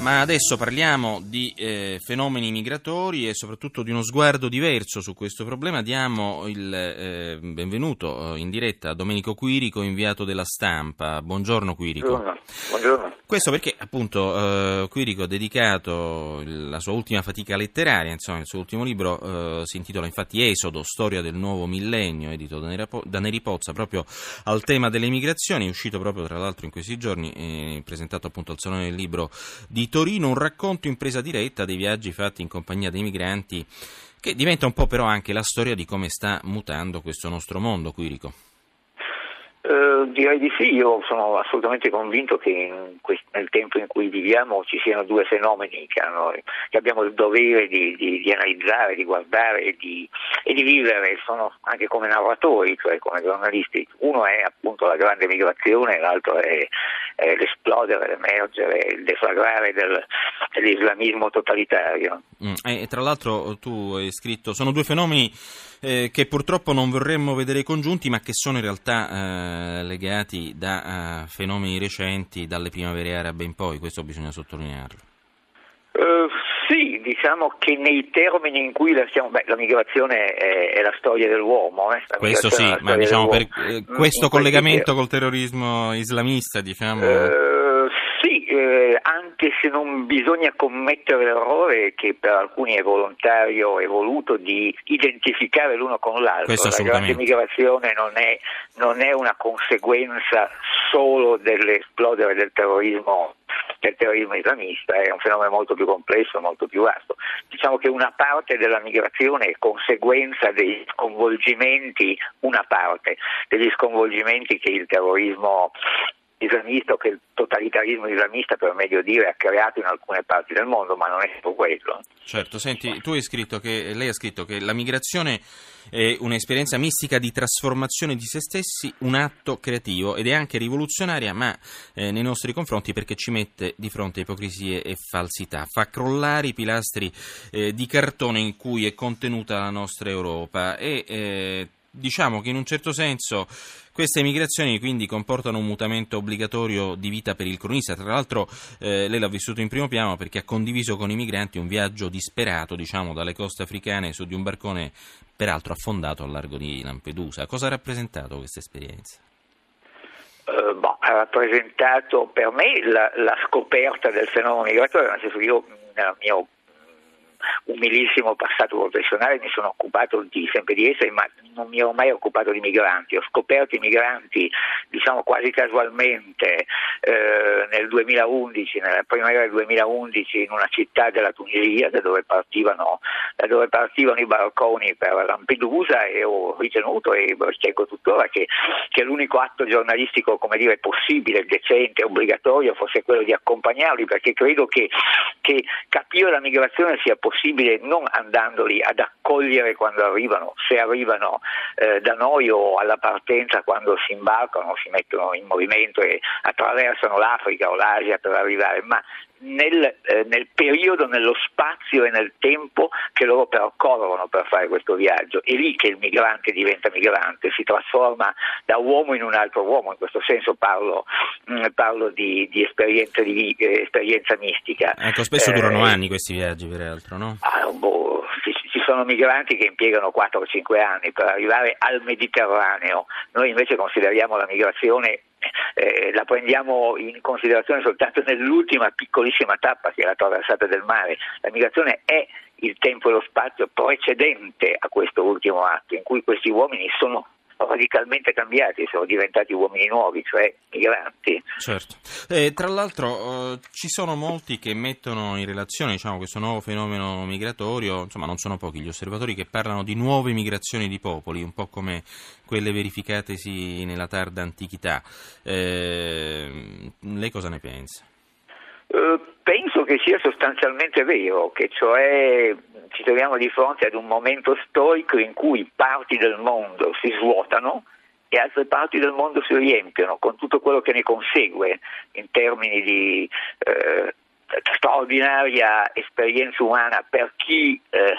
Ma adesso parliamo di eh, fenomeni migratori e soprattutto di uno sguardo diverso su questo problema. Diamo il eh, benvenuto in diretta a Domenico Quirico, inviato della stampa. Buongiorno Quirico. Buongiorno. Buongiorno. Questo perché appunto eh, Quirico ha dedicato la sua ultima fatica letteraria, insomma il suo ultimo libro eh, si intitola infatti Esodo, storia del nuovo millennio, edito da, Nerapo- da Neri Pozza, proprio al tema delle migrazioni, uscito proprio tra l'altro in questi giorni, eh, presentato appunto al Salone del Libro di Torino, un racconto in presa diretta dei viaggi fatti in compagnia dei migranti, che diventa un po' però anche la storia di come sta mutando questo nostro mondo, Quirico. Uh, direi di sì, io sono assolutamente convinto che quest- nel tempo in cui viviamo ci siano due fenomeni che, hanno, che abbiamo il dovere di, di, di analizzare, di guardare e di, e di, vivere, sono anche come narratori, cioè come giornalisti. Uno è appunto la grande migrazione, l'altro è, è l'esplodere, l'emergere, il deflagrare del, dell'islamismo totalitario. Mm, e tra l'altro tu hai scritto, sono due fenomeni eh, che purtroppo non vorremmo vedere congiunti, ma che sono in realtà eh, legati da uh, fenomeni recenti, dalle primavere arabe in poi, questo bisogna sottolinearlo. Sì, diciamo che nei termini in cui la, stiamo, beh, la migrazione è, è, la storia dell'uomo. Eh? Questo sì, ma diciamo per eh, questo collegamento col terrorismo islamista, diciamo... Uh, eh, anche se non bisogna commettere l'errore che per alcuni è volontario e voluto di identificare l'uno con l'altro. La grande migrazione non è, non è una conseguenza solo dell'esplodere del terrorismo del terrorismo islamista, è un fenomeno molto più complesso, molto più vasto. Diciamo che una parte della migrazione è conseguenza degli sconvolgimenti, una parte degli sconvolgimenti che il terrorismo islamista o che il totalitarismo islamista, per meglio dire, ha creato in alcune parti del mondo, ma non è solo quello. Certo, senti, tu hai scritto che, lei ha scritto che la migrazione è un'esperienza mistica di trasformazione di se stessi, un atto creativo ed è anche rivoluzionaria, ma eh, nei nostri confronti perché ci mette di fronte ipocrisie e falsità, fa crollare i pilastri eh, di cartone in cui è contenuta la nostra Europa e eh, diciamo che in un certo senso queste migrazioni quindi comportano un mutamento obbligatorio di vita per il cronista. Tra l'altro eh, lei l'ha vissuto in primo piano perché ha condiviso con i migranti un viaggio disperato, diciamo, dalle coste africane su di un barcone peraltro affondato al largo di Lampedusa. Cosa ha rappresentato questa esperienza? Uh, boh, ha rappresentato per me la, la, scoperta del fenomeno migratorio, nel senso che io nel mio umilissimo passato professionale mi sono occupato di, sempre di essere, ma non mi ero mai occupato di migranti. Ho scoperto i migranti, diciamo quasi casualmente, eh, nel 2011, nella primavera del 2011, in una città della Tunisia da dove partivano, da dove partivano i barconi per Lampedusa e ho ritenuto e ritengo tuttora che, che l'unico atto giornalistico dire, possibile, decente, obbligatorio fosse quello di accompagnarli perché credo che, che capire la migrazione sia possibile non andandoli ad accogliere quando arrivano, se arrivano eh, da noi o alla partenza quando si imbarcano, si mettono in movimento e attraversano l'Africa o l'Asia per arrivare, ma nel, eh, nel, periodo, nello spazio e nel tempo che loro percorrono per fare questo viaggio. È lì che il migrante diventa migrante, si trasforma da uomo in un altro uomo, in questo senso parlo, mh, mm, parlo di, di, esperienza, di eh, esperienza, mistica. Ecco, spesso durano eh, anni questi viaggi peraltro, no? Ah, boh, ci, ci sono migranti che impiegano 4 o 5 anni per arrivare al Mediterraneo, noi invece consideriamo la migrazione eh, la prendiamo in considerazione soltanto nell'ultima piccolissima tappa che è la traversata del mare. La migrazione è il tempo e lo spazio precedente a questo ultimo atto, in cui questi uomini sono radicalmente cambiati, sono diventati uomini nuovi, cioè migranti. Certo. Eh, tra l'altro eh, ci sono molti che mettono in relazione diciamo, questo nuovo fenomeno migratorio, insomma non sono pochi gli osservatori che parlano di nuove migrazioni di popoli, un po' come quelle verificatesi nella tarda antichità. Eh, lei cosa ne pensa? Uh, che sia sostanzialmente vero, che cioè ci troviamo di fronte ad un momento storico in cui parti del mondo si svuotano e altre parti del mondo si riempiono con tutto quello che ne consegue in termini di eh, straordinaria esperienza umana per chi eh,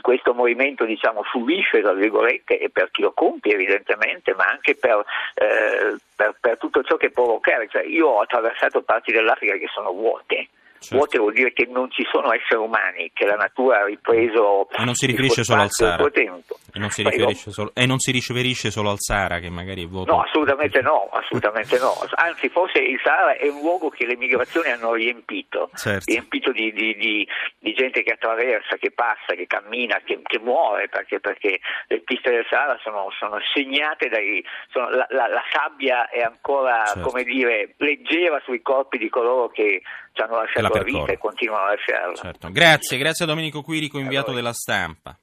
questo movimento diciamo, subisce tra virgolette e per chi lo compie evidentemente, ma anche per, eh, per, per tutto ciò che può provocare. Cioè, io ho attraversato parti dell'Africa che sono vuote Certo. Vuote vuol dire che non ci sono esseri umani, che la natura ha ripreso. E non si riferisce solo al Sahara. E non, solo, e non si riferisce solo al Sahara, che magari è vuoto. No, assolutamente no, assolutamente no. Anzi, forse il Sahara è un luogo che le migrazioni hanno riempito, certo. riempito di, di, di, di, gente che attraversa, che passa, che cammina, che, che muore, perché, perché, le piste del Sahara sono, sono segnate dai. Sono, la, la, la, sabbia è ancora, certo. come dire, leggera sui corpi di coloro che ci hanno lasciato la vita e continuano a lasciarla. Certo. Grazie, grazie a Domenico Quirico, inviato della stampa.